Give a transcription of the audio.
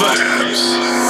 Vibes.